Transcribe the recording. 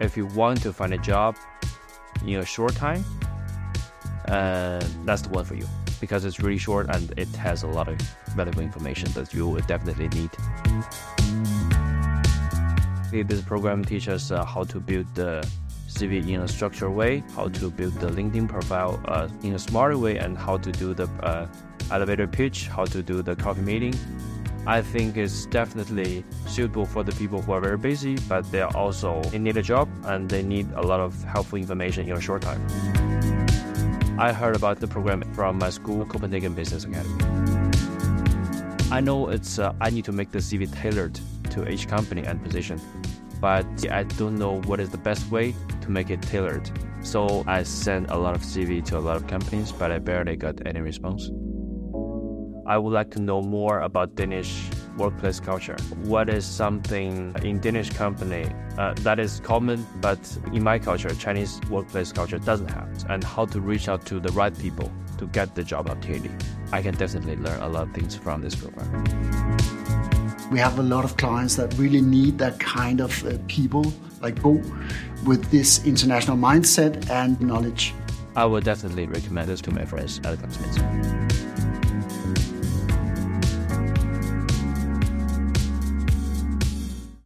if you want to find a job in a short time, uh, that's the one for you because it's really short and it has a lot of valuable information that you will definitely need. This program teaches uh, how to build the CV in a structured way, how to build the LinkedIn profile uh, in a smarter way, and how to do the uh, elevator pitch, how to do the coffee meeting. I think it's definitely suitable for the people who are very busy, but they are also they need a job and they need a lot of helpful information in a short time. I heard about the program from my school, Copenhagen Business Academy. I know it's uh, I need to make the CV tailored to each company and position, but I don't know what is the best way to make it tailored. So I sent a lot of CV to a lot of companies, but I barely got any response. I would like to know more about Danish workplace culture. What is something in Danish company uh, that is common, but in my culture, Chinese workplace culture doesn't have, and how to reach out to the right people to get the job opportunity. I can definitely learn a lot of things from this program. We have a lot of clients that really need that kind of uh, people like Bo with this international mindset and knowledge. I would definitely recommend this to my friends at Gunsmith.